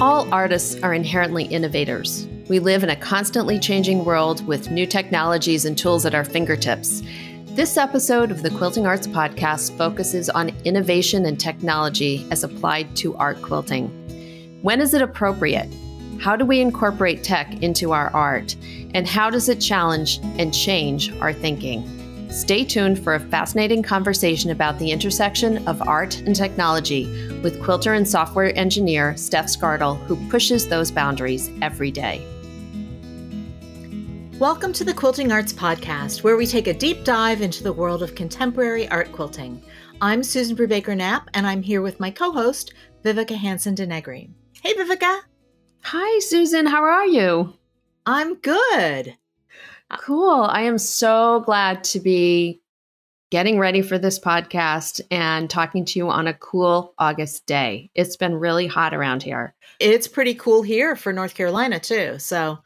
All artists are inherently innovators. We live in a constantly changing world with new technologies and tools at our fingertips. This episode of the Quilting Arts Podcast focuses on innovation and technology as applied to art quilting. When is it appropriate? How do we incorporate tech into our art? And how does it challenge and change our thinking? Stay tuned for a fascinating conversation about the intersection of art and technology with quilter and software engineer Steph Skardal, who pushes those boundaries every day. Welcome to the Quilting Arts Podcast, where we take a deep dive into the world of contemporary art quilting. I'm Susan Brubaker Knapp, and I'm here with my co host, Vivika Hansen DeNegre. Hey, Vivika. Hi, Susan. How are you? I'm good. Cool. I am so glad to be getting ready for this podcast and talking to you on a cool August day. It's been really hot around here. It's pretty cool here for North Carolina, too. So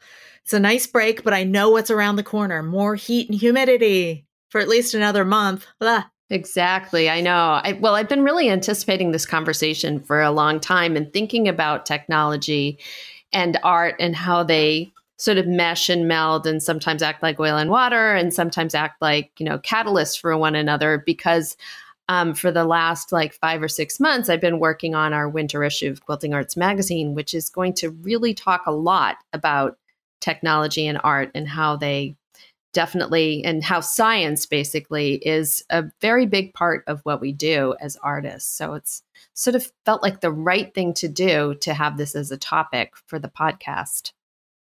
it's a nice break, but I know what's around the corner more heat and humidity for at least another month. Blah. Exactly. I know. I, well, I've been really anticipating this conversation for a long time and thinking about technology and art and how they sort of mesh and meld and sometimes act like oil and water and sometimes act like you know catalysts for one another because um, for the last like five or six months i've been working on our winter issue of quilting arts magazine which is going to really talk a lot about technology and art and how they definitely and how science basically is a very big part of what we do as artists. So it's sort of felt like the right thing to do to have this as a topic for the podcast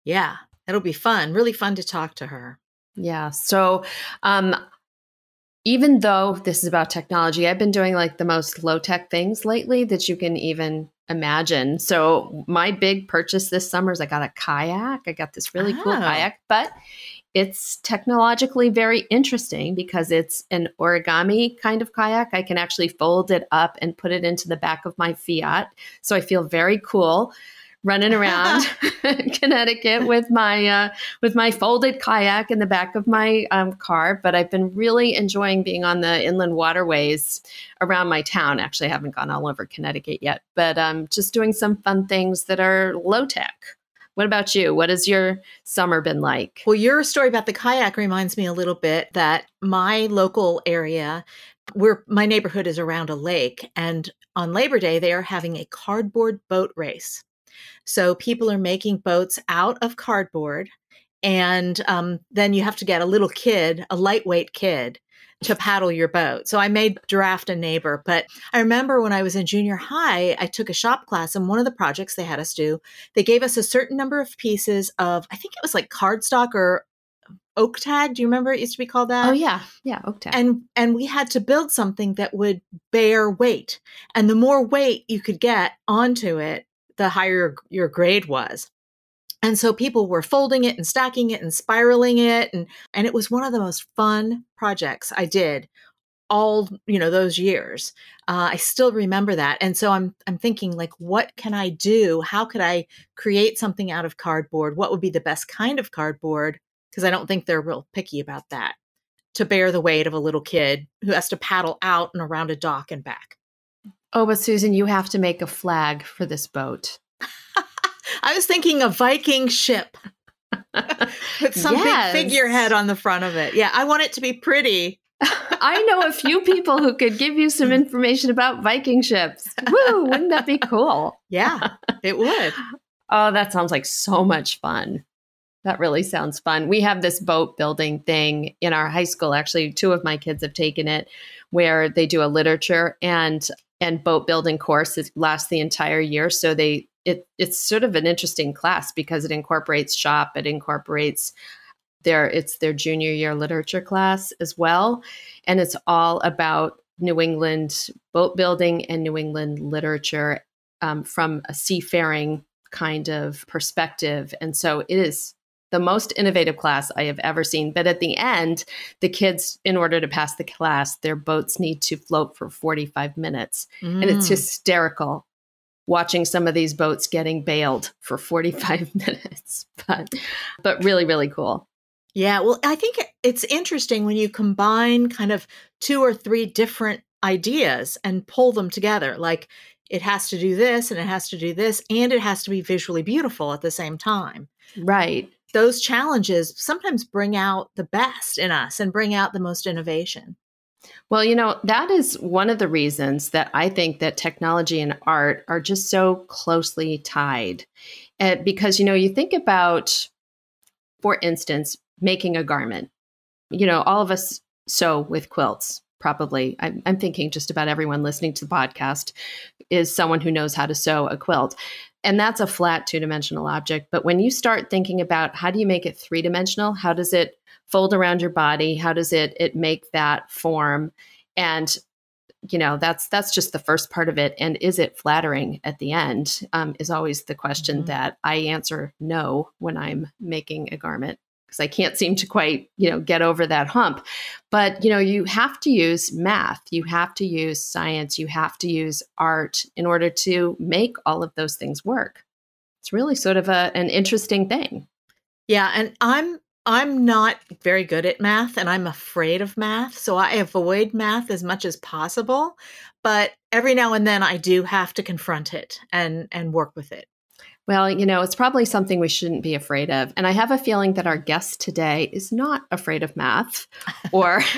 yeah, it'll be fun. Really fun to talk to her. Yeah. So, um, even though this is about technology, I've been doing like the most low tech things lately that you can even imagine. So, my big purchase this summer is I got a kayak. I got this really oh. cool kayak, but it's technologically very interesting because it's an origami kind of kayak. I can actually fold it up and put it into the back of my Fiat. So, I feel very cool running around Connecticut with my uh, with my folded kayak in the back of my um, car. But I've been really enjoying being on the inland waterways around my town. Actually, I haven't gone all over Connecticut yet, but um, just doing some fun things that are low tech. What about you? What has your summer been like? Well, your story about the kayak reminds me a little bit that my local area where my neighborhood is around a lake and on Labor Day they are having a cardboard boat race. So people are making boats out of cardboard. And um, then you have to get a little kid, a lightweight kid, to paddle your boat. So I made draft a neighbor. But I remember when I was in junior high, I took a shop class, and one of the projects they had us do, they gave us a certain number of pieces of, I think it was like cardstock or oak tag. Do you remember it used to be called that? Oh yeah, yeah, oak tag. And and we had to build something that would bear weight. And the more weight you could get onto it, the higher your grade was. And so people were folding it and stacking it and spiraling it and and it was one of the most fun projects I did all you know those years. Uh, i still remember that and so i'm i'm thinking like what can i do? How could i create something out of cardboard? What would be the best kind of cardboard? Because i don't think they're real picky about that to bear the weight of a little kid who has to paddle out and around a dock and back Oh, but Susan, you have to make a flag for this boat. I was thinking a Viking ship with some yes. big figurehead on the front of it. Yeah, I want it to be pretty. I know a few people who could give you some information about Viking ships. Woo, wouldn't that be cool? Yeah, it would. oh, that sounds like so much fun. That really sounds fun. We have this boat building thing in our high school. Actually, two of my kids have taken it where they do a literature and and boat building course it lasts the entire year so they it it's sort of an interesting class because it incorporates shop it incorporates their it's their junior year literature class as well and it's all about new england boat building and new england literature um, from a seafaring kind of perspective. And so it is the most innovative class I have ever seen. But at the end, the kids, in order to pass the class, their boats need to float for 45 minutes. Mm. And it's mm. hysterical watching some of these boats getting bailed for 45 minutes. But but really, really cool. Yeah, well, I think it's interesting when you combine kind of two or three different ideas and pull them together. Like it has to do this and it has to do this and it has to be visually beautiful at the same time. Right those challenges sometimes bring out the best in us and bring out the most innovation. Well, you know, that is one of the reasons that I think that technology and art are just so closely tied. Uh, because, you know, you think about, for instance, making a garment. You know, all of us sew with quilts, probably. I'm, I'm thinking just about everyone listening to the podcast is someone who knows how to sew a quilt. And that's a flat two dimensional object. But when you start thinking about how do you make it three dimensional, how does it fold around your body? How does it it make that form? And you know that's that's just the first part of it and is it flattering at the end um, is always the question mm-hmm. that i answer no when i'm making a garment because I can't seem to quite, you know, get over that hump. But, you know, you have to use math, you have to use science, you have to use art in order to make all of those things work. It's really sort of a, an interesting thing. Yeah, and I'm I'm not very good at math and I'm afraid of math, so I avoid math as much as possible, but every now and then I do have to confront it and and work with it. Well, you know, it's probably something we shouldn't be afraid of. And I have a feeling that our guest today is not afraid of math or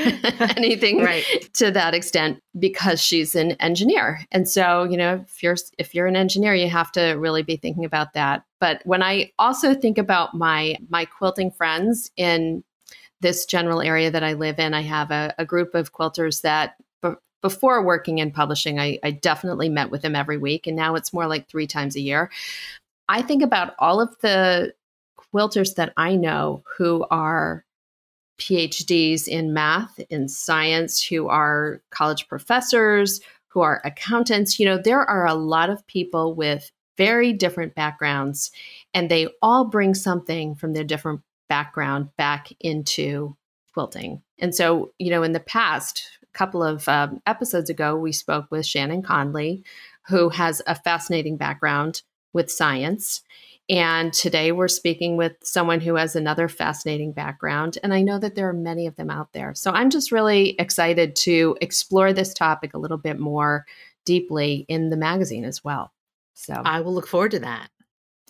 anything right. to that extent because she's an engineer. And so, you know, if you're if you're an engineer, you have to really be thinking about that. But when I also think about my my quilting friends in this general area that I live in, I have a, a group of quilters that before working in publishing, I, I, definitely met with them every week. And now it's more like three times a year. I think about all of the quilters that I know who are PhDs in math, in science, who are college professors, who are accountants. You know, there are a lot of people with very different backgrounds, and they all bring something from their different background back into quilting. And so, you know, in the past, couple of um, episodes ago, we spoke with Shannon Conley, who has a fascinating background with science. And today we're speaking with someone who has another fascinating background. And I know that there are many of them out there. So I'm just really excited to explore this topic a little bit more deeply in the magazine as well. So I will look forward to that.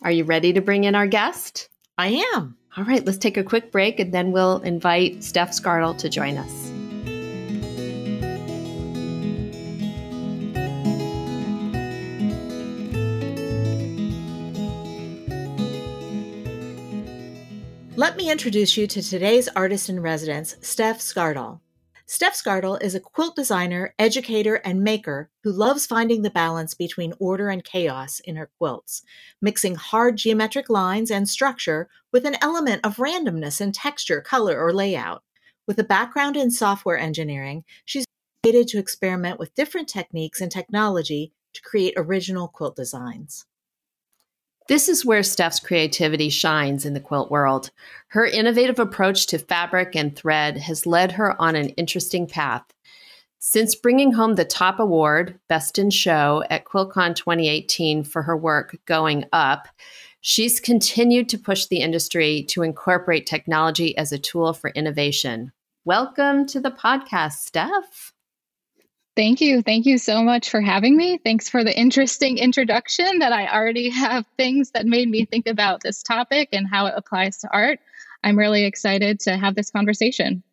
Are you ready to bring in our guest? I am. All right, let's take a quick break and then we'll invite Steph Skardal to join us. Let me introduce you to today's artist in residence, Steph Skardal. Steph Skardal is a quilt designer, educator, and maker who loves finding the balance between order and chaos in her quilts, mixing hard geometric lines and structure with an element of randomness in texture, color, or layout. With a background in software engineering, she's motivated to experiment with different techniques and technology to create original quilt designs. This is where Steph's creativity shines in the quilt world. Her innovative approach to fabric and thread has led her on an interesting path. Since bringing home the top award, Best in Show, at QuiltCon 2018 for her work Going Up, she's continued to push the industry to incorporate technology as a tool for innovation. Welcome to the podcast, Steph. Thank you. Thank you so much for having me. Thanks for the interesting introduction that I already have things that made me think about this topic and how it applies to art. I'm really excited to have this conversation.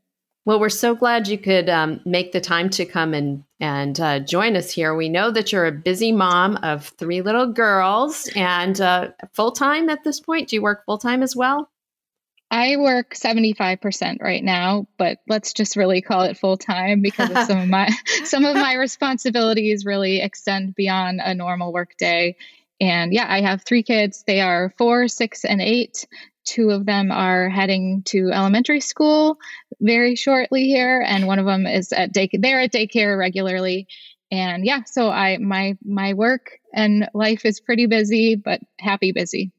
Well, we're so glad you could um, make the time to come and and uh, join us here. We know that you're a busy mom of three little girls and uh, full time at this point. Do you work full time as well? I work 75% right now, but let's just really call it full time because of some of my some of my responsibilities really extend beyond a normal work day. And yeah, I have three kids. They are 4, 6 and 8. Two of them are heading to elementary school very shortly here and one of them is at daycare. They're at daycare regularly And yeah, so I my my work and life is pretty busy, but happy busy.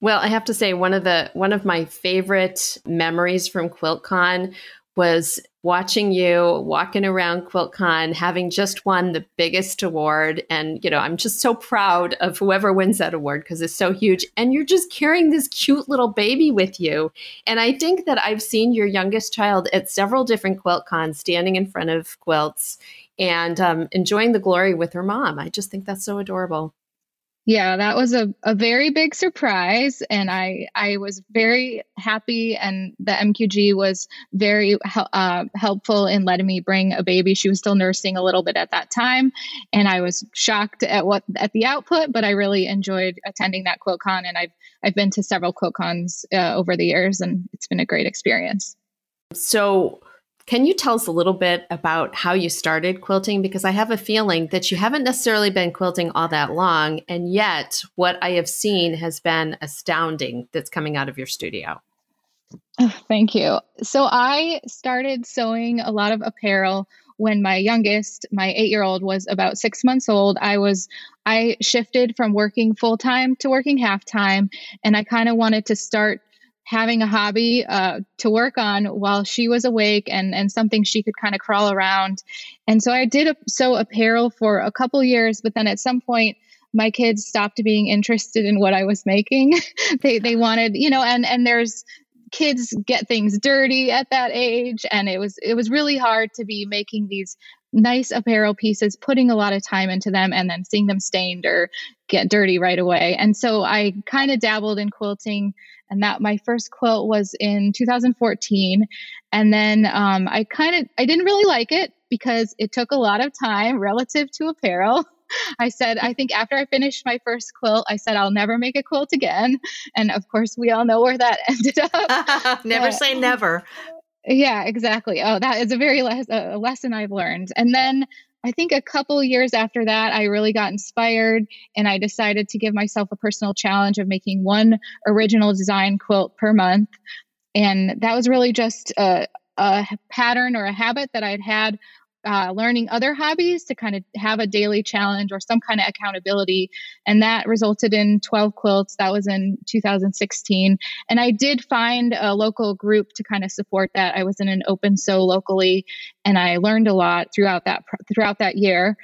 Well, I have to say one of the one of my favorite memories from QuiltCon was watching you walking around QuiltCon, having just won the biggest award. And, you know, I'm just so proud of whoever wins that award because it's so huge. And you're just carrying this cute little baby with you. And I think that I've seen your youngest child at several different QuiltCons standing in front of quilts and um, enjoying the glory with her mom. I just think that's so adorable. Yeah, that was a, a very big surprise. And I, I was very happy. And the MQG was very uh, helpful in letting me bring a baby. She was still nursing a little bit at that time. And I was shocked at what at the output, but I really enjoyed attending that QuiltCon. And I've, I've been to several QuiltCons uh, over the years, and it's been a great experience. So, can you tell us a little bit about how you started quilting? Because I have a feeling that you haven't necessarily been quilting all that long, and yet what I have seen has been astounding that's coming out of your studio. thank you. So I started sewing a lot of apparel when my youngest, my eight year old, was about six months old. I was, I shifted from working full time to working half time, and I kind of wanted to start having a hobby uh, to work on while she was awake and, and something she could kind of crawl around. And so I did sew apparel for a couple years, but then at some point, my kids stopped being interested in what I was making. they they wanted, you know, and and there's kids get things dirty at that age and it was it was really hard to be making these nice apparel pieces putting a lot of time into them and then seeing them stained or get dirty right away and so i kind of dabbled in quilting and that my first quilt was in 2014 and then um, i kind of i didn't really like it because it took a lot of time relative to apparel I said, I think after I finished my first quilt, I said, I'll never make a quilt again. And of course, we all know where that ended up. never but, say never. Yeah, exactly. Oh, that is a very les- a lesson I've learned. And then I think a couple years after that, I really got inspired and I decided to give myself a personal challenge of making one original design quilt per month. And that was really just a, a pattern or a habit that I'd had uh, learning other hobbies to kind of have a daily challenge or some kind of accountability. And that resulted in 12 quilts. That was in 2016. And I did find a local group to kind of support that. I was in an open sew locally and I learned a lot throughout that throughout that year.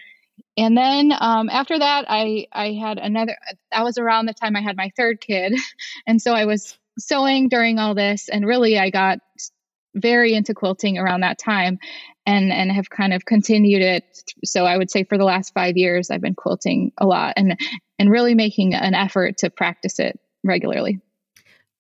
And then um, after that, I I had another. That was around the time I had my third kid, and so I was sewing during all this, and really I got very into quilting around that time and and have kind of continued it. So i would say for the last 5 years i've been quilting a lot and and really making an effort to practice it regularly.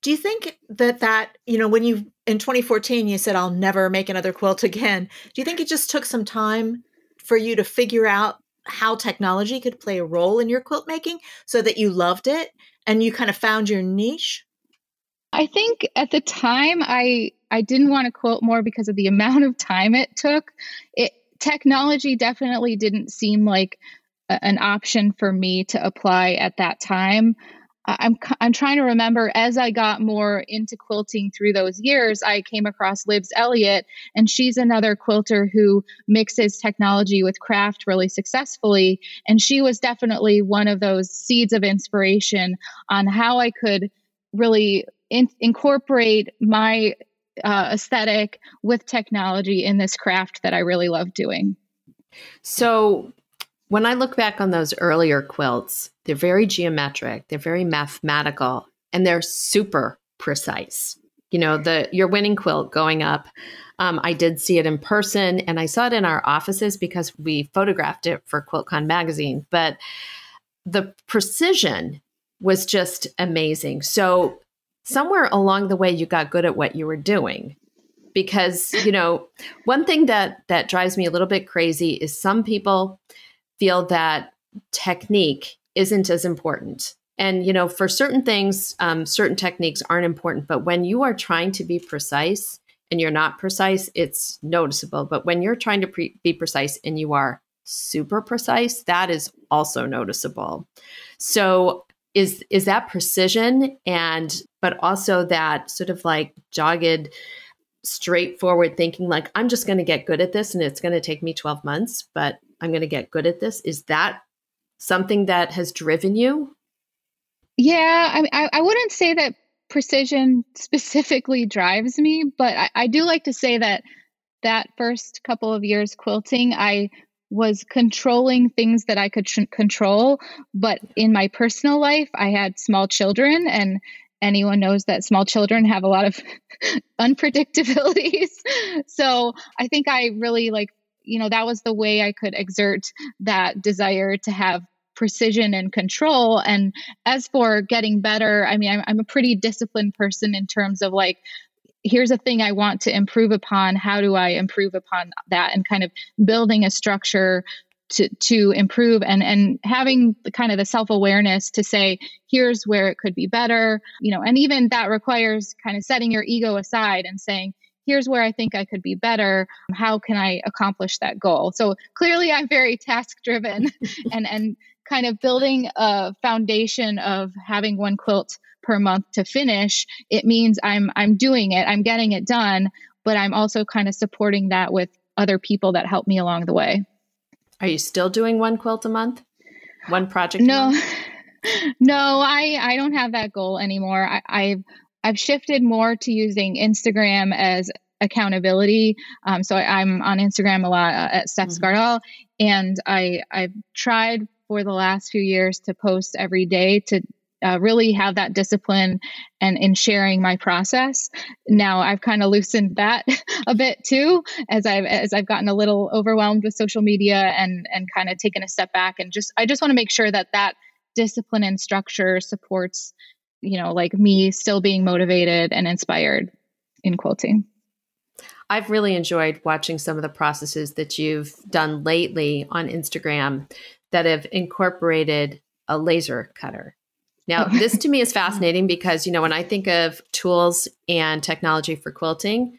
Do you think that that you know when you in 2014 you said i'll never make another quilt again do you think it just took some time for you to figure out how technology could play a role in your quilt making so that you loved it and you kind of found your niche? I think at the time I I didn't want to quilt more because of the amount of time it took. It technology definitely didn't seem like a, an option for me to apply at that time. I'm I'm trying to remember as I got more into quilting through those years, I came across Libs Elliott, and she's another quilter who mixes technology with craft really successfully. And she was definitely one of those seeds of inspiration on how I could really in, incorporate my uh, aesthetic with technology in this craft that I really love doing. So, when I look back on those earlier quilts, they're very geometric, they're very mathematical, and they're super precise. You know, the your winning quilt going up. Um, I did see it in person, and I saw it in our offices because we photographed it for QuiltCon magazine. But the precision was just amazing. So somewhere along the way you got good at what you were doing. Because you know one thing that that drives me a little bit crazy is some people feel that technique isn't as important. And you know for certain things um, certain techniques aren't important but when you are trying to be precise and you're not precise it's noticeable. But when you're trying to pre- be precise and you are super precise that is also noticeable. So is is that precision and but also that sort of like jogged straightforward thinking like i'm just going to get good at this and it's going to take me 12 months but I'm going to get good at this. Is that something that has driven you? Yeah, I, I, I wouldn't say that precision specifically drives me, but I, I do like to say that that first couple of years quilting, I was controlling things that I could control. But in my personal life, I had small children, and anyone knows that small children have a lot of unpredictabilities. so I think I really like, you know, that was the way I could exert that desire to have precision and control. And as for getting better, I mean, I'm, I'm a pretty disciplined person in terms of like, here's a thing I want to improve upon. How do I improve upon that? And kind of building a structure to to improve and and having the kind of the self-awareness to say here's where it could be better you know and even that requires kind of setting your ego aside and saying here's where i think i could be better how can i accomplish that goal so clearly i'm very task driven and and kind of building a foundation of having one quilt per month to finish, it means I'm I'm doing it, I'm getting it done, but I'm also kind of supporting that with other people that help me along the way. Are you still doing one quilt a month? One project? No. no, I I don't have that goal anymore. I, I've I've shifted more to using Instagram as accountability. Um, so I, am on Instagram a lot uh, at Steph mm-hmm. and I I've tried for the last few years to post every day to uh, really have that discipline and in sharing my process. Now I've kind of loosened that a bit too, as I've as I've gotten a little overwhelmed with social media and and kind of taken a step back and just I just want to make sure that that discipline and structure supports you know like me still being motivated and inspired in quilting. I've really enjoyed watching some of the processes that you've done lately on Instagram that have incorporated a laser cutter. Now, this to me is fascinating because, you know, when I think of tools and technology for quilting,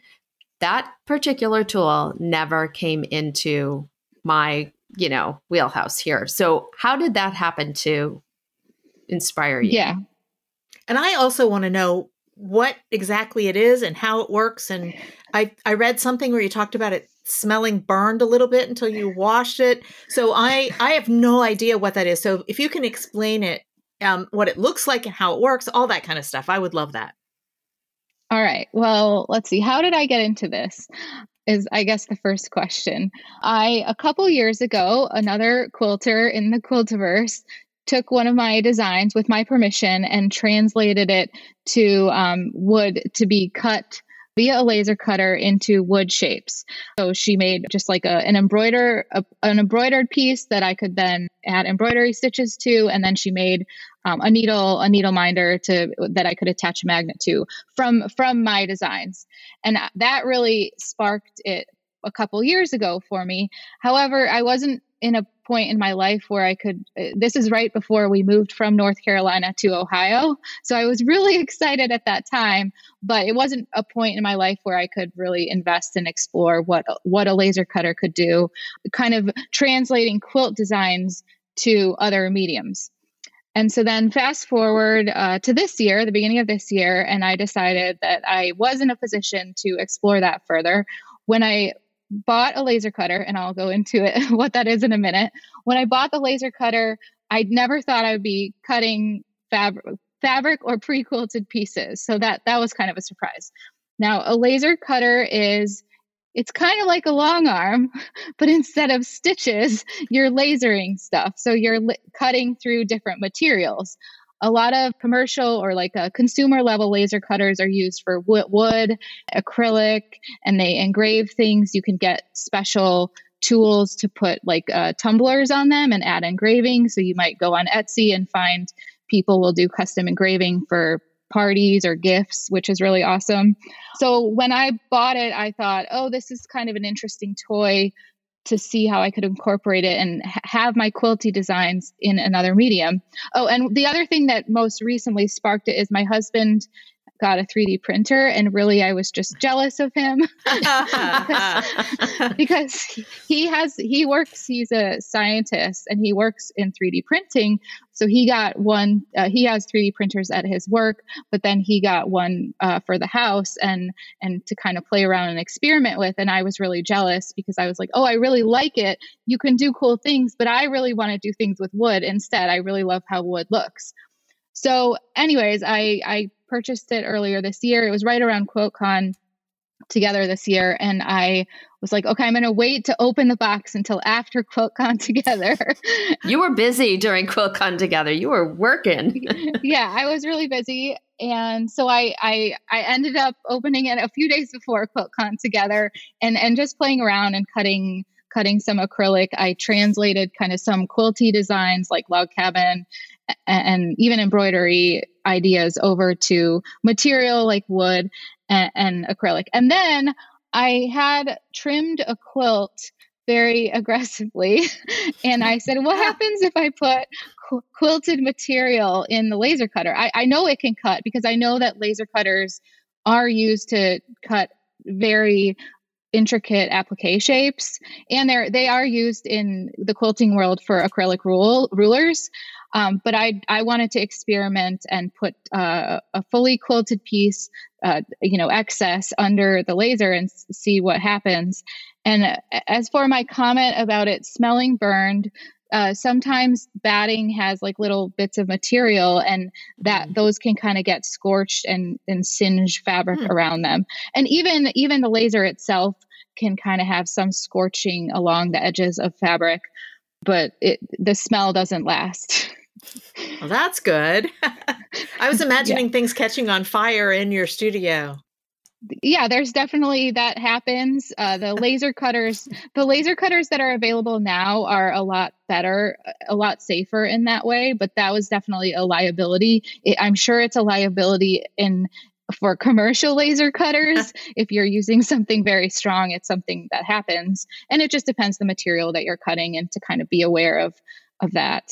that particular tool never came into my, you know, wheelhouse here. So, how did that happen to inspire you? Yeah. And I also want to know what exactly it is and how it works. And I, I read something where you talked about it smelling burned a little bit until you wash it. So I I have no idea what that is. So if you can explain it, um, what it looks like and how it works, all that kind of stuff, I would love that. All right. Well, let's see. How did I get into this? Is I guess the first question. I a couple years ago, another quilter in the quiltiverse took one of my designs with my permission and translated it to um, wood to be cut via a laser cutter into wood shapes. So she made just like a, an embroider a, an embroidered piece that I could then add embroidery stitches to, and then she made um, a needle a needle minder to that I could attach a magnet to from from my designs, and that really sparked it a couple years ago for me. However, I wasn't in a point in my life where I could. Uh, this is right before we moved from North Carolina to Ohio. So I was really excited at that time, but it wasn't a point in my life where I could really invest and explore what what a laser cutter could do, kind of translating quilt designs to other mediums. And so then fast forward uh, to this year, the beginning of this year, and I decided that I was in a position to explore that further. When I bought a laser cutter, and I'll go into it what that is in a minute. When I bought the laser cutter, I never thought I would be cutting fabric, fabric or pre-quilted pieces. So that that was kind of a surprise. Now, a laser cutter is it's kind of like a long arm, but instead of stitches, you're lasering stuff. So you're li- cutting through different materials a lot of commercial or like a uh, consumer level laser cutters are used for wood, acrylic, and they engrave things. You can get special tools to put like uh, tumblers on them and add engraving. So you might go on Etsy and find people will do custom engraving for parties or gifts, which is really awesome. So when I bought it, I thought, oh, this is kind of an interesting toy to see how I could incorporate it and ha- have my quilty designs in another medium. Oh, and the other thing that most recently sparked it is my husband got a 3D printer, and really I was just jealous of him because he has he works. He's a scientist and he works in 3D printing. So he got one. Uh, he has 3D printers at his work, but then he got one uh, for the house and and to kind of play around and experiment with. And I was really jealous because I was like, oh, I really like it. You can do cool things, but I really want to do things with wood instead. I really love how wood looks. So, anyways, I I purchased it earlier this year. It was right around QuiltCon together this year, and I was like, okay, I'm going to wait to open the box until after QuiltCon together. you were busy during QuiltCon together. You were working. yeah, I was really busy, and so I, I I ended up opening it a few days before QuiltCon together, and and just playing around and cutting cutting some acrylic. I translated kind of some quilty designs like log cabin and even embroidery ideas over to material like wood and, and acrylic. And then I had trimmed a quilt very aggressively. and I said, What happens if I put qu- quilted material in the laser cutter? I, I know it can cut because I know that laser cutters are used to cut very intricate applique shapes and they're they are used in the quilting world for acrylic rule, rulers um, but I I wanted to experiment and put uh, a fully quilted piece, uh, you know, excess under the laser and see what happens. And uh, as for my comment about it smelling burned, uh, sometimes batting has like little bits of material and that mm. those can kind of get scorched and, and singe fabric mm. around them and even even the laser itself can kind of have some scorching along the edges of fabric but it the smell doesn't last Well, that's good. I was imagining yeah. things catching on fire in your studio. Yeah, there's definitely that happens. Uh, the laser cutters, the laser cutters that are available now are a lot better, a lot safer in that way. But that was definitely a liability. It, I'm sure it's a liability in for commercial laser cutters. if you're using something very strong, it's something that happens, and it just depends the material that you're cutting and to kind of be aware of of that.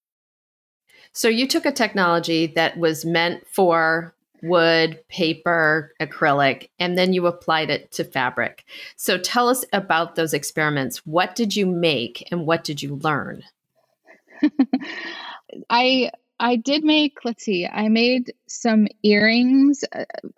So you took a technology that was meant for wood, paper, acrylic, and then you applied it to fabric. So tell us about those experiments. What did you make and what did you learn? I I did make, let's see, I made some earrings.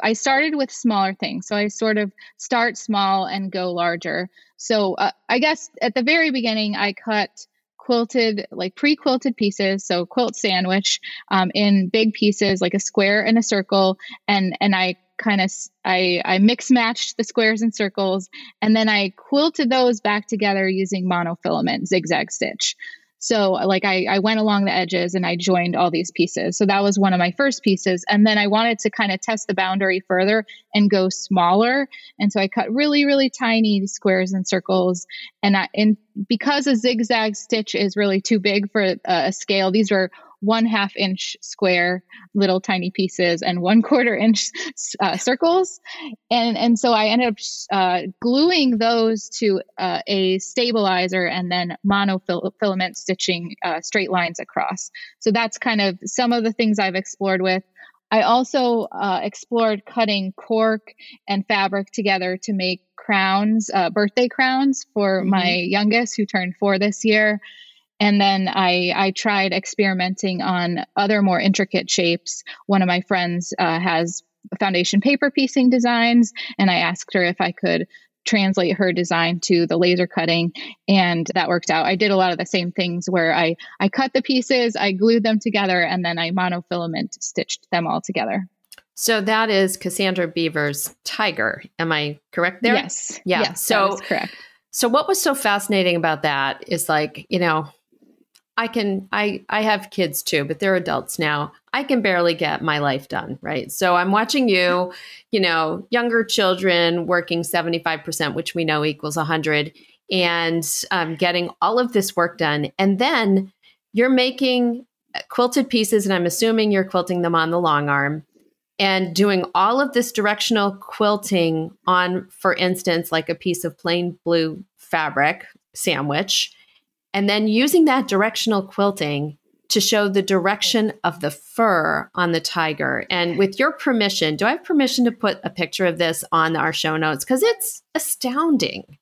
I started with smaller things. So I sort of start small and go larger. So uh, I guess at the very beginning, I cut quilted, like pre quilted pieces. So quilt sandwich um, in big pieces, like a square and a circle. And, and I kind of I, I mix matched the squares and circles and then I quilted those back together using monofilament zigzag stitch. So like I, I went along the edges and I joined all these pieces. So that was one of my first pieces. And then I wanted to kind of test the boundary further and go smaller. And so I cut really, really tiny squares and circles. And I, and because a zigzag stitch is really too big for a scale, these were one half inch square little tiny pieces and one quarter inch uh, circles and and so i ended up uh, gluing those to uh, a stabilizer and then monofilament stitching uh, straight lines across so that's kind of some of the things i've explored with I also uh, explored cutting cork and fabric together to make crowns, uh, birthday crowns for mm-hmm. my youngest who turned four this year. And then I, I tried experimenting on other more intricate shapes. One of my friends uh, has foundation paper piecing designs, and I asked her if I could translate her design to the laser cutting and that worked out. I did a lot of the same things where i i cut the pieces i glued them together and then i monofilament stitched them all together. So that is cassandra beaver's tiger. Am i correct there? Yes. Yeah. Yes, so correct. so what was so fascinating about that is like you know I can I I have kids too, but they're adults now. I can barely get my life done, right? So I'm watching you, you know, younger children working 75%, which we know equals 100 and um, getting all of this work done. And then you're making quilted pieces and I'm assuming you're quilting them on the long arm and doing all of this directional quilting on for instance like a piece of plain blue fabric sandwich and then using that directional quilting to show the direction of the fur on the tiger. And with your permission, do I have permission to put a picture of this on our show notes? Because it's astounding.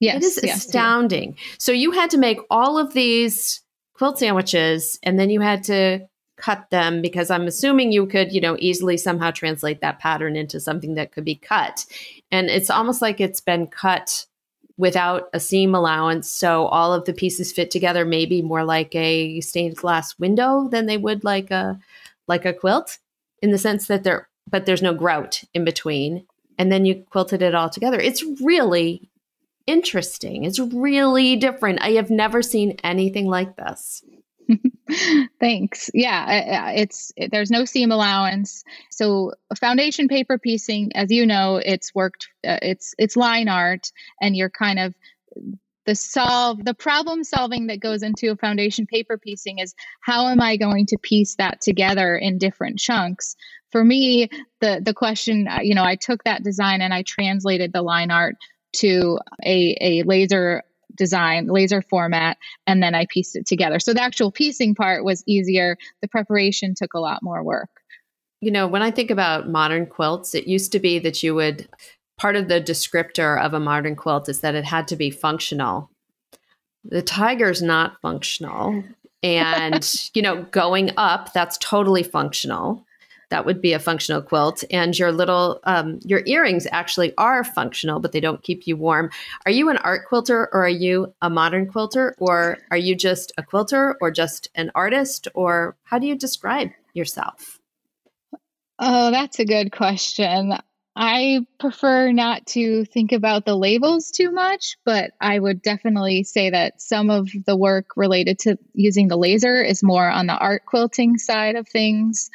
Yes. It is yes, astounding. So you had to make all of these quilt sandwiches and then you had to cut them because I'm assuming you could, you know, easily somehow translate that pattern into something that could be cut. And it's almost like it's been cut without a seam allowance. So all of the pieces fit together maybe more like a stained glass window than they would like a like a quilt in the sense that there but there's no grout in between. And then you quilted it all together. It's really interesting. It's really different. I have never seen anything like this. Thanks. Yeah, it's it, there's no seam allowance. So foundation paper piecing, as you know, it's worked. Uh, it's it's line art, and you're kind of the solve the problem solving that goes into a foundation paper piecing is how am I going to piece that together in different chunks. For me, the the question, uh, you know, I took that design and I translated the line art to a, a laser design, laser format, and then I pieced it together. So the actual piecing part was easier. The preparation took a lot more work. You know, when I think about modern quilts, it used to be that you would, part of the descriptor of a modern quilt is that it had to be functional. The tiger's not functional. And, you know, going up, that's totally functional that would be a functional quilt. And your little um, your earrings actually are functional but they don't keep you warm. Are you an art quilter or are you a modern quilter? Or are you just a quilter or just an artist? Or how do you describe yourself? Oh that's a good question. I prefer not to think about the labels too much, but I would definitely say that some of the work related to using the laser is more on the art quilting side of things.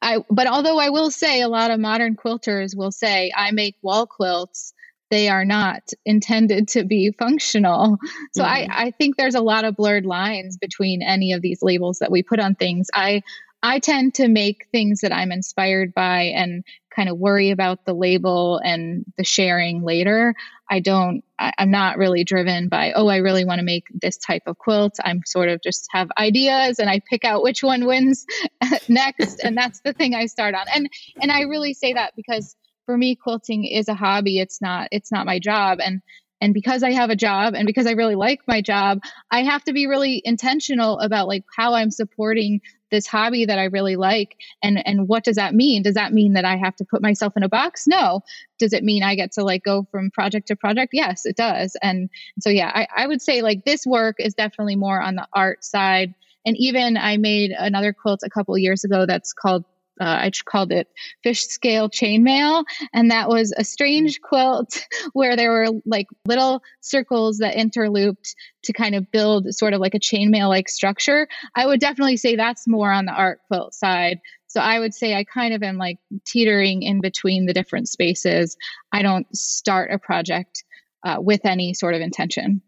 I but although I will say a lot of modern quilters will say I make wall quilts, they are not intended to be functional. So mm-hmm. I, I think there's a lot of blurred lines between any of these labels that we put on things. I I tend to make things that I'm inspired by and kind of worry about the label and the sharing later. I don't, I, am not really driven by, oh, I really want to make this type of quilt. I'm sort of just have ideas and I pick out which one wins next. and that's the thing I start on. And, and I really say that because for me, quilting is a hobby. It's not, it's not my job. And, and because i have a job and because i really like my job i have to be really intentional about like how i'm supporting this hobby that I really like. And and what does that mean? Does that mean that I have to put myself in a box? No. Does it mean I get to like go from project to project? Yes, it does. And so yeah, I, I would say like this work is definitely more on the art side. And even I made another quilt a couple years ago that's called uh, I called it fish scale chainmail. And that was a strange quilt where there were like little circles that interlooped to kind of build sort of like a chainmail like structure. I would definitely say that's more on the art quilt side. So I would say I kind of am like teetering in between the different spaces. I don't start a project uh, with any sort of intention.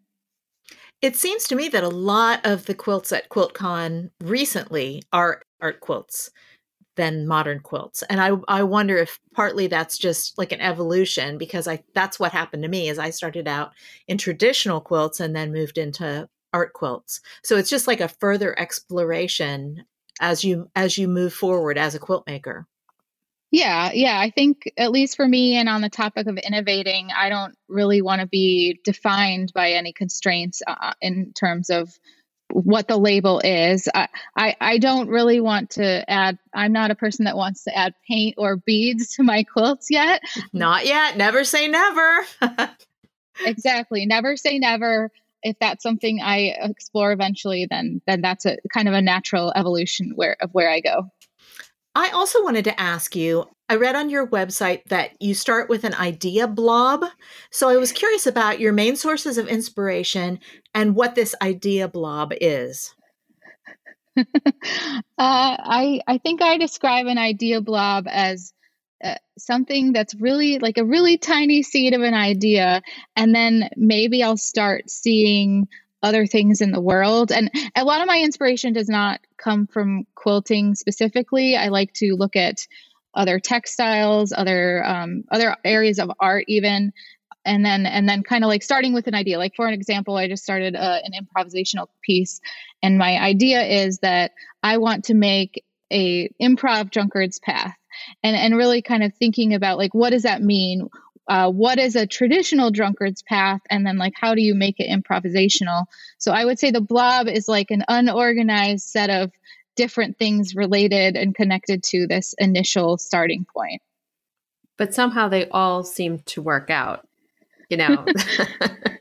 It seems to me that a lot of the quilts at QuiltCon recently are art quilts than modern quilts. And I I wonder if partly that's just like an evolution because I that's what happened to me as I started out in traditional quilts and then moved into art quilts. So it's just like a further exploration as you as you move forward as a quilt maker. Yeah, yeah. I think, at least for me, and on the topic of innovating, I don't really want to be defined by any constraints uh, in terms of what the label is. I, I, I don't really want to add, I'm not a person that wants to add paint or beads to my quilts yet. Not yet. Never say never. exactly. Never say never. If that's something I explore eventually, then then that's a kind of a natural evolution where of where I go. I also wanted to ask you I read on your website that you start with an idea blob. So I was curious about your main sources of inspiration and what this idea blob is. uh, I I think I describe an idea blob as uh, something that's really like a really tiny seed of an idea, and then maybe I'll start seeing other things in the world. And a lot of my inspiration does not come from quilting specifically. I like to look at other textiles, other um, other areas of art, even, and then and then kind of like starting with an idea. Like for an example, I just started uh, an improvisational piece, and my idea is that I want to make a improv drunkard's path and and really kind of thinking about like what does that mean uh, what is a traditional drunkard's path and then like how do you make it improvisational? So i would say the blob is like an unorganized set of different things related and connected to this initial starting point. But somehow they all seem to work out you know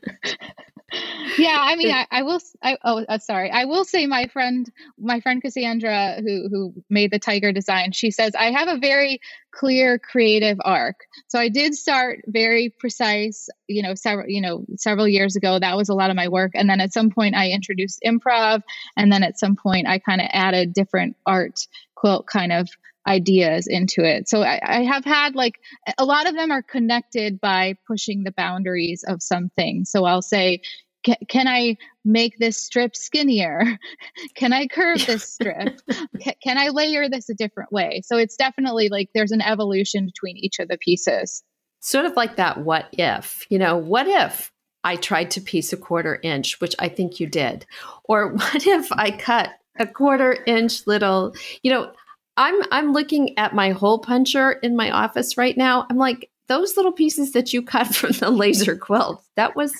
yeah, I mean, I, I will. I, oh, uh, sorry. I will say, my friend, my friend Cassandra, who who made the tiger design, she says I have a very clear creative arc. So I did start very precise. You know, several you know several years ago. That was a lot of my work, and then at some point I introduced improv, and then at some point I kind of added different art quilt kind of ideas into it. So I, I, have had like a lot of them are connected by pushing the boundaries of something. So I'll say, can, can I make this strip skinnier? can I curve this strip? can, can I layer this a different way? So it's definitely like there's an evolution between each of the pieces. Sort of like that what if, you know, what if I tried to piece a quarter inch, which I think you did? Or what if I cut a quarter inch little, you know, I'm I'm looking at my hole puncher in my office right now. I'm like, those little pieces that you cut from the laser quilt, that was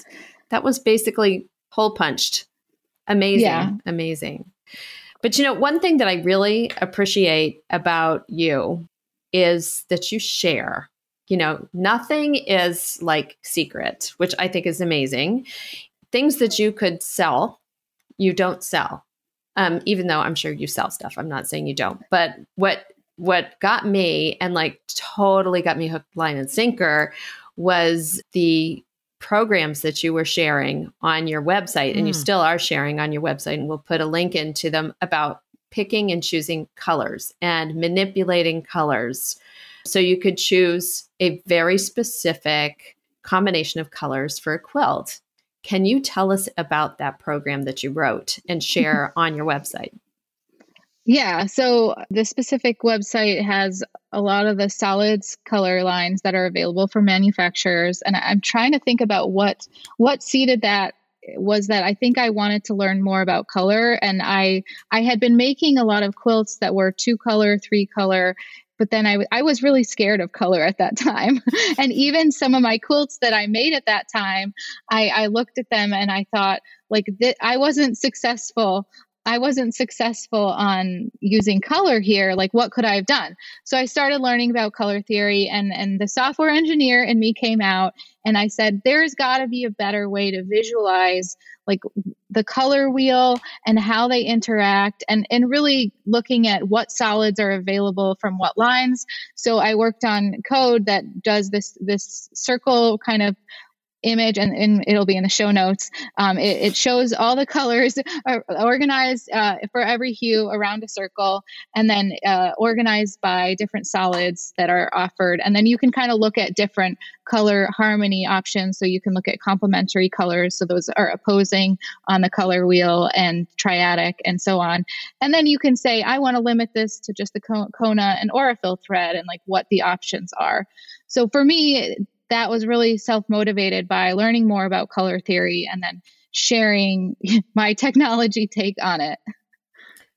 that was basically hole punched. Amazing. Yeah. Amazing. But you know, one thing that I really appreciate about you is that you share. You know, nothing is like secret, which I think is amazing. Things that you could sell, you don't sell. Um, even though I'm sure you sell stuff. I'm not saying you don't. But what what got me and like totally got me hooked, line, and sinker was the programs that you were sharing on your website, mm. and you mm. still are sharing on your website, and we'll put a link into them about picking and choosing colors and manipulating colors. So you could choose a very specific combination of colors for a quilt. Can you tell us about that program that you wrote and share on your website? Yeah, so the specific website has a lot of the solids color lines that are available for manufacturers and I'm trying to think about what what seeded that was that I think I wanted to learn more about color and I I had been making a lot of quilts that were two color, three color but then I, w- I was really scared of color at that time. and even some of my quilts that I made at that time, I, I looked at them and I thought, like, th- I wasn't successful I wasn't successful on using color here. Like, what could I have done? So I started learning about color theory, and and the software engineer in me came out, and I said, "There's got to be a better way to visualize like the color wheel and how they interact, and and really looking at what solids are available from what lines." So I worked on code that does this this circle kind of image and, and, it'll be in the show notes. Um, it, it, shows all the colors organized uh, for every hue around a circle and then uh, organized by different solids that are offered. And then you can kind of look at different color harmony options. So you can look at complementary colors. So those are opposing on the color wheel and triadic and so on. And then you can say i want to limit this to just the kona and aurifil thread and like what the options are. So for me that was really self motivated by learning more about color theory and then sharing my technology take on it.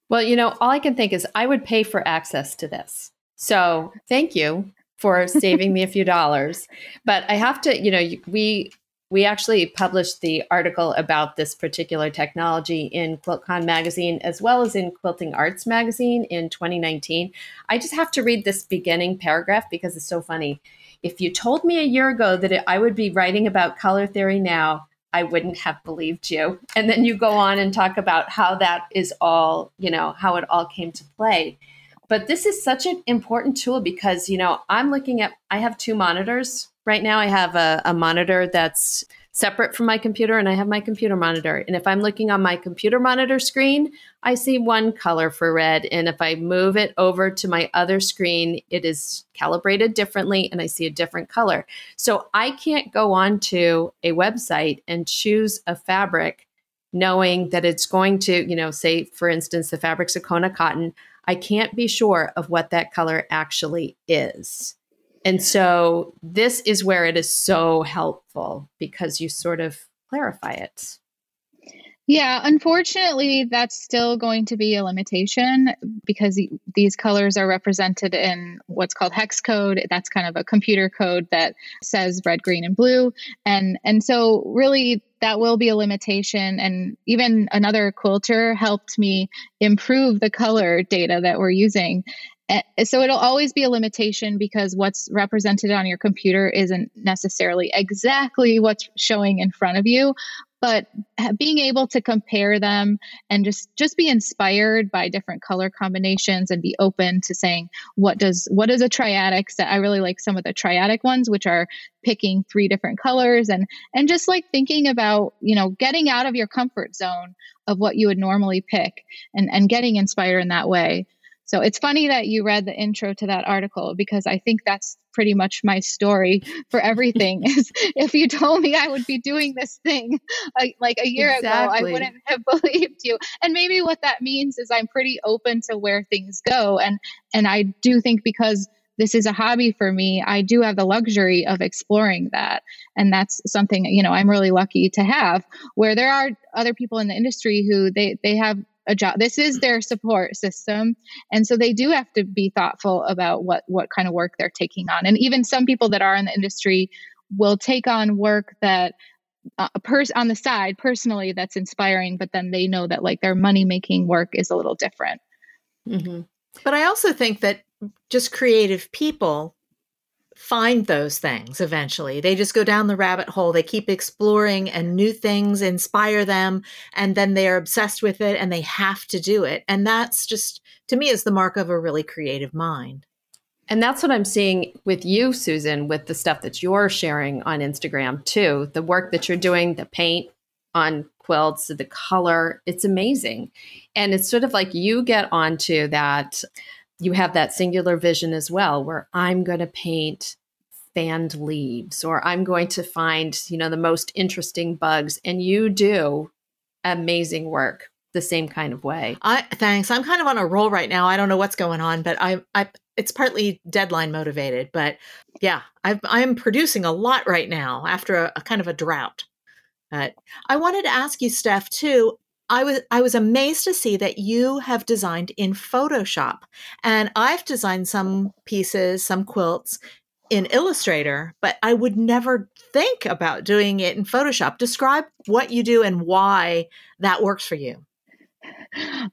Well, you know, all I can think is I would pay for access to this. So thank you for saving me a few dollars. But I have to, you know, we we actually published the article about this particular technology in QuiltCon magazine as well as in Quilting Arts magazine in 2019. I just have to read this beginning paragraph because it's so funny if you told me a year ago that it, I would be writing about color theory now, I wouldn't have believed you. And then you go on and talk about how that is all, you know, how it all came to play. But this is such an important tool because, you know, I'm looking at, I have two monitors right now. I have a, a monitor that's separate from my computer and I have my computer monitor. And if I'm looking on my computer monitor screen, I see one color for red. And if I move it over to my other screen, it is calibrated differently and I see a different color. So I can't go onto a website and choose a fabric knowing that it's going to, you know, say, for instance, the fabric's a Kona cotton. I can't be sure of what that color actually is. And so this is where it is so helpful because you sort of clarify it. Yeah, unfortunately, that's still going to be a limitation because these colors are represented in what's called hex code. That's kind of a computer code that says red, green, and blue, and and so really that will be a limitation. And even another quilter helped me improve the color data that we're using. So it'll always be a limitation because what's represented on your computer isn't necessarily exactly what's showing in front of you, but being able to compare them and just just be inspired by different color combinations and be open to saying what does what is a triadic set? I really like some of the triadic ones which are picking three different colors and and just like thinking about you know getting out of your comfort zone of what you would normally pick and and getting inspired in that way so it's funny that you read the intro to that article because I think that's pretty much my story for everything. is if you told me I would be doing this thing uh, like a year exactly. ago, I wouldn't have believed you. And maybe what that means is I'm pretty open to where things go. And and I do think because this is a hobby for me i do have the luxury of exploring that and that's something you know i'm really lucky to have where there are other people in the industry who they they have a job. This is their support system. And so they do have to be thoughtful about what what kind of work they're taking on. And even some people that are in the industry will take on work that uh, a person on the side personally that's inspiring but then they know that like their money making work is a little different. Mm-hmm. but i also think that just creative people find those things eventually. They just go down the rabbit hole. They keep exploring and new things inspire them and then they're obsessed with it and they have to do it. And that's just to me is the mark of a really creative mind. And that's what I'm seeing with you, Susan, with the stuff that you're sharing on Instagram too. The work that you're doing, the paint on quilts, the color, it's amazing. And it's sort of like you get onto that you have that singular vision as well, where I'm going to paint fanned leaves or I'm going to find, you know, the most interesting bugs. And you do amazing work the same kind of way. I thanks. I'm kind of on a roll right now. I don't know what's going on, but I I it's partly deadline motivated, but yeah, i I'm producing a lot right now after a, a kind of a drought. But I wanted to ask you, Steph, too. I was I was amazed to see that you have designed in Photoshop. And I've designed some pieces, some quilts in Illustrator, but I would never think about doing it in Photoshop. Describe what you do and why that works for you.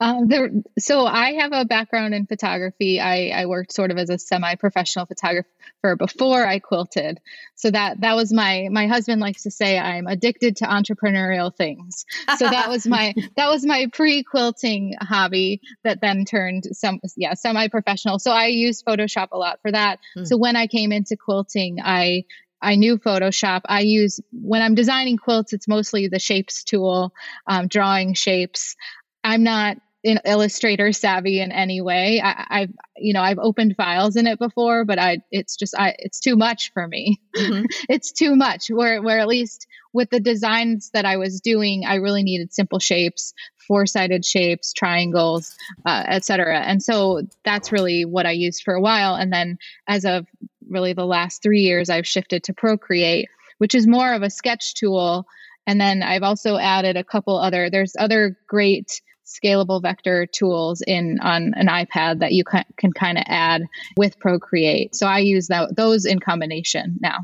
Um, there, so I have a background in photography. I, I worked sort of as a semi-professional photographer before I quilted. So that that was my my husband likes to say I'm addicted to entrepreneurial things. So that was my that was my pre-quilting hobby that then turned some yeah semi-professional. So I used Photoshop a lot for that. Mm. So when I came into quilting, I I knew Photoshop. I use when I'm designing quilts, it's mostly the shapes tool, um, drawing shapes. I'm not an illustrator savvy in any way. I, have you know I've opened files in it before, but I it's just I it's too much for me. Mm-hmm. it's too much. Where where at least with the designs that I was doing, I really needed simple shapes, four sided shapes, triangles, uh, etc. And so that's really what I used for a while. And then as of really the last three years, I've shifted to Procreate, which is more of a sketch tool. And then I've also added a couple other. There's other great scalable vector tools in on an iPad that you can, can kind of add with Procreate. So I use that, those in combination now.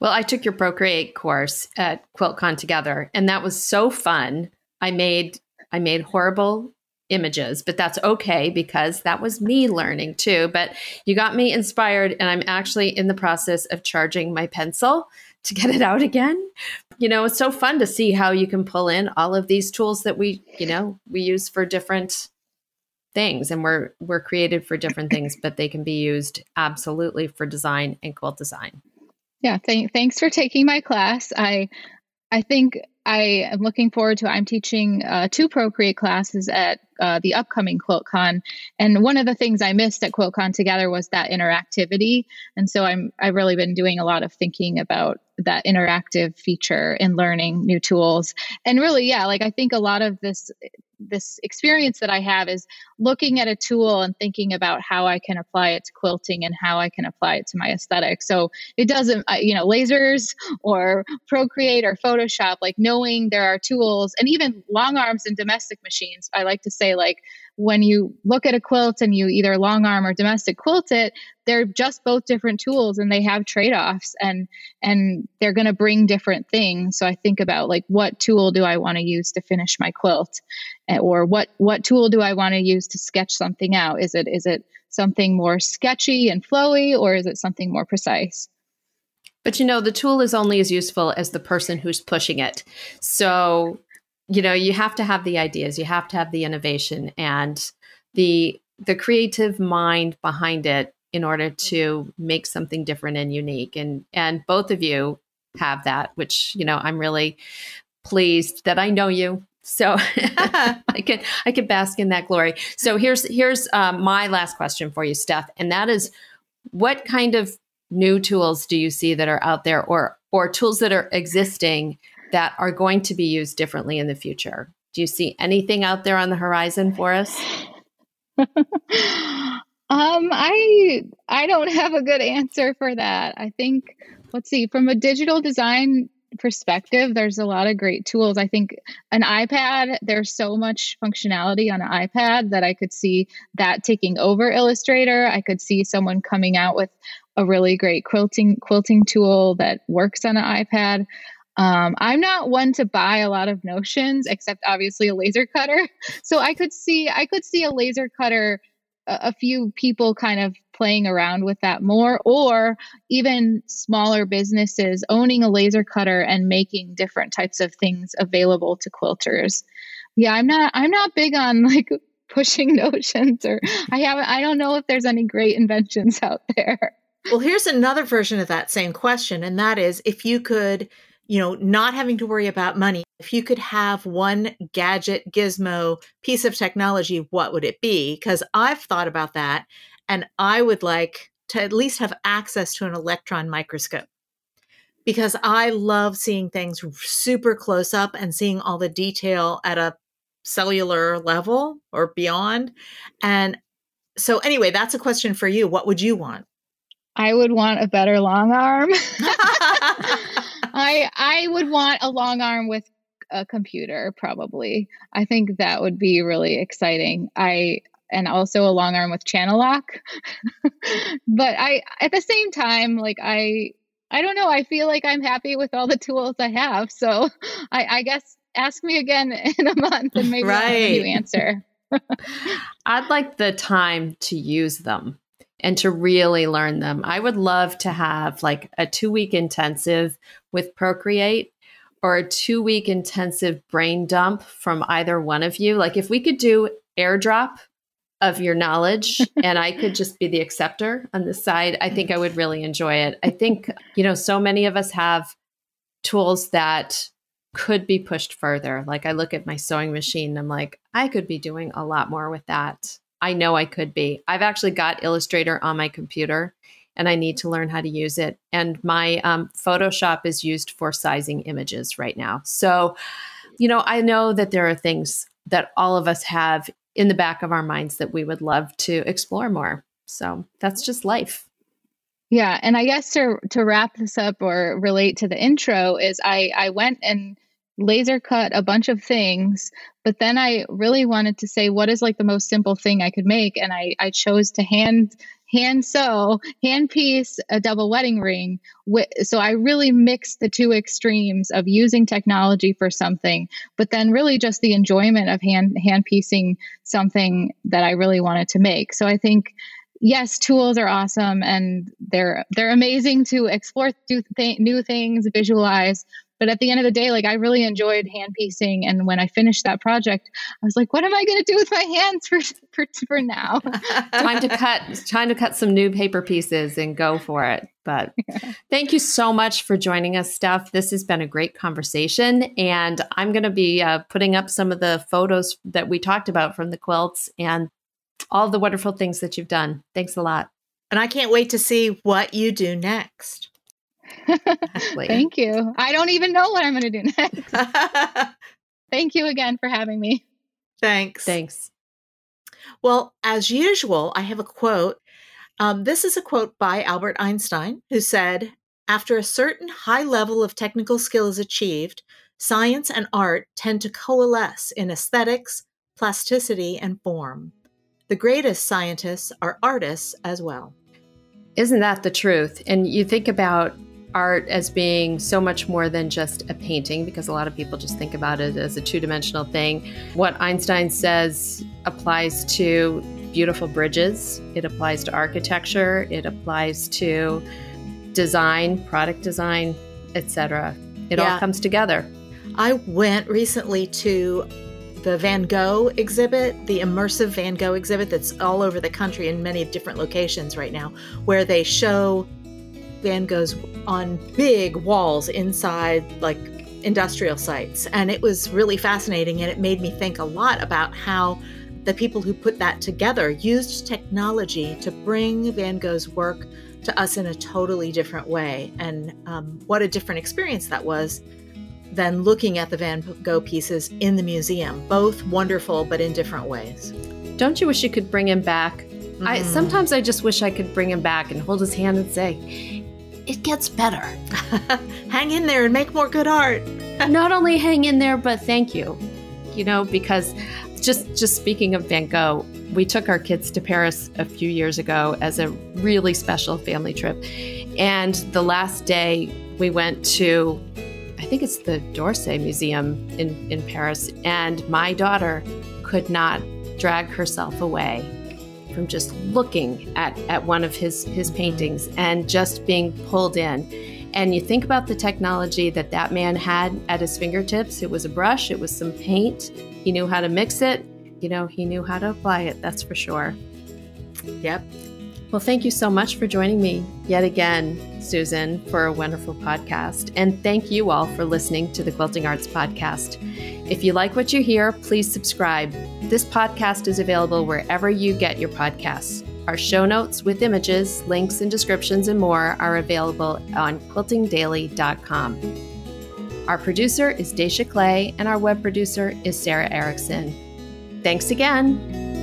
Well, I took your Procreate course at QuiltCon together, and that was so fun. I made I made horrible images, but that's okay because that was me learning too. But you got me inspired, and I'm actually in the process of charging my pencil to get it out again. You know, it's so fun to see how you can pull in all of these tools that we, you know, we use for different things. And we're we're created for different things but they can be used absolutely for design and quilt design. Yeah th- thanks for taking my class. I i think I am looking forward to. I'm teaching uh, two Procreate classes at uh, the upcoming QuiltCon, and one of the things I missed at QuiltCon together was that interactivity. And so I'm I've really been doing a lot of thinking about that interactive feature in learning new tools. And really, yeah, like I think a lot of this this experience that I have is looking at a tool and thinking about how I can apply it to quilting and how I can apply it to my aesthetic. So it doesn't, you know, lasers or Procreate or Photoshop, like knowing there are tools and even long arms and domestic machines. I like to say, like, when you look at a quilt and you either long arm or domestic quilt it, they're just both different tools and they have trade-offs and and they're going to bring different things. So I think about like what tool do I want to use to finish my quilt eh, or what what tool do I want to use to sketch something out? Is it is it something more sketchy and flowy or is it something more precise? But you know, the tool is only as useful as the person who's pushing it. So you know you have to have the ideas you have to have the innovation and the the creative mind behind it in order to make something different and unique. And and both of you have that which you know i'm really pleased that i know you. So i can i can bask in that glory. So here's here's um, my last question for you steph and that is what kind of new tools do you see that are out there or or tools that are existing that are going to be used differently in the future? Do you see anything out there on the horizon for us? um, I I don't have a good answer for that. I think let's see from a digital design perspective there's a lot of great tools i think an ipad there's so much functionality on an ipad that i could see that taking over illustrator i could see someone coming out with a really great quilting quilting tool that works on an ipad um, I'm not one to buy a lot of notions, except obviously a laser cutter. So I could see I could see a laser cutter, a, a few people kind of playing around with that more, or even smaller businesses owning a laser cutter and making different types of things available to quilters. Yeah, I'm not I'm not big on like pushing notions or I haven't I don't know if there's any great inventions out there. Well, here's another version of that same question, and that is if you could you know, not having to worry about money. If you could have one gadget, gizmo, piece of technology, what would it be? Because I've thought about that and I would like to at least have access to an electron microscope because I love seeing things super close up and seeing all the detail at a cellular level or beyond. And so, anyway, that's a question for you. What would you want? I would want a better long arm. I I would want a long arm with a computer probably. I think that would be really exciting. I and also a long arm with channel lock. but I at the same time like I I don't know, I feel like I'm happy with all the tools I have. So I I guess ask me again in a month and maybe right. I'll a new answer. I'd like the time to use them and to really learn them. I would love to have like a two week intensive with Procreate or a two week intensive brain dump from either one of you. Like if we could do airdrop of your knowledge and I could just be the acceptor on the side, I think I would really enjoy it. I think, you know, so many of us have tools that could be pushed further. Like I look at my sewing machine, I'm like, I could be doing a lot more with that. I know I could be. I've actually got Illustrator on my computer and I need to learn how to use it. And my um, Photoshop is used for sizing images right now. So, you know, I know that there are things that all of us have in the back of our minds that we would love to explore more. So that's just life. Yeah, and I guess to to wrap this up or relate to the intro is I I went and laser cut a bunch of things but then i really wanted to say what is like the most simple thing i could make and i i chose to hand hand sew hand piece a double wedding ring so i really mixed the two extremes of using technology for something but then really just the enjoyment of hand hand piecing something that i really wanted to make so i think yes, tools are awesome and they're they're amazing to explore th- new things, visualize. But at the end of the day, like I really enjoyed hand piecing. And when I finished that project, I was like, what am I going to do with my hands for, for, for now? time to cut, time to cut some new paper pieces and go for it. But thank you so much for joining us, Steph. This has been a great conversation. And I'm going to be uh, putting up some of the photos that we talked about from the quilts and all the wonderful things that you've done. Thanks a lot. And I can't wait to see what you do next. Thank you. I don't even know what I'm going to do next. Thank you again for having me. Thanks. Thanks. Well, as usual, I have a quote. Um, this is a quote by Albert Einstein, who said, After a certain high level of technical skill is achieved, science and art tend to coalesce in aesthetics, plasticity, and form. The greatest scientists are artists as well. Isn't that the truth? And you think about art as being so much more than just a painting because a lot of people just think about it as a two dimensional thing. What Einstein says applies to beautiful bridges, it applies to architecture, it applies to design, product design, etc. It yeah. all comes together. I went recently to the Van Gogh exhibit, the immersive Van Gogh exhibit that's all over the country in many different locations right now, where they show Van Gogh's on big walls inside like industrial sites. And it was really fascinating. And it made me think a lot about how the people who put that together used technology to bring Van Gogh's work to us in a totally different way. And um, what a different experience that was than looking at the Van Gogh pieces in the museum. Both wonderful, but in different ways. Don't you wish you could bring him back? Mm. I sometimes I just wish I could bring him back and hold his hand and say, it gets better. hang in there and make more good art. Not only hang in there, but thank you. You know, because just just speaking of Van Gogh, we took our kids to Paris a few years ago as a really special family trip. And the last day we went to I think it's the d'Orsay Museum in, in Paris, and my daughter could not drag herself away from just looking at, at one of his, his paintings and just being pulled in. And you think about the technology that that man had at his fingertips. It was a brush, it was some paint. He knew how to mix it, you know, he knew how to apply it, that's for sure. Yep. Well, thank you so much for joining me yet again, Susan, for a wonderful podcast. And thank you all for listening to the Quilting Arts Podcast. If you like what you hear, please subscribe. This podcast is available wherever you get your podcasts. Our show notes with images, links, and descriptions and more are available on quiltingdaily.com. Our producer is Dacia Clay, and our web producer is Sarah Erickson. Thanks again.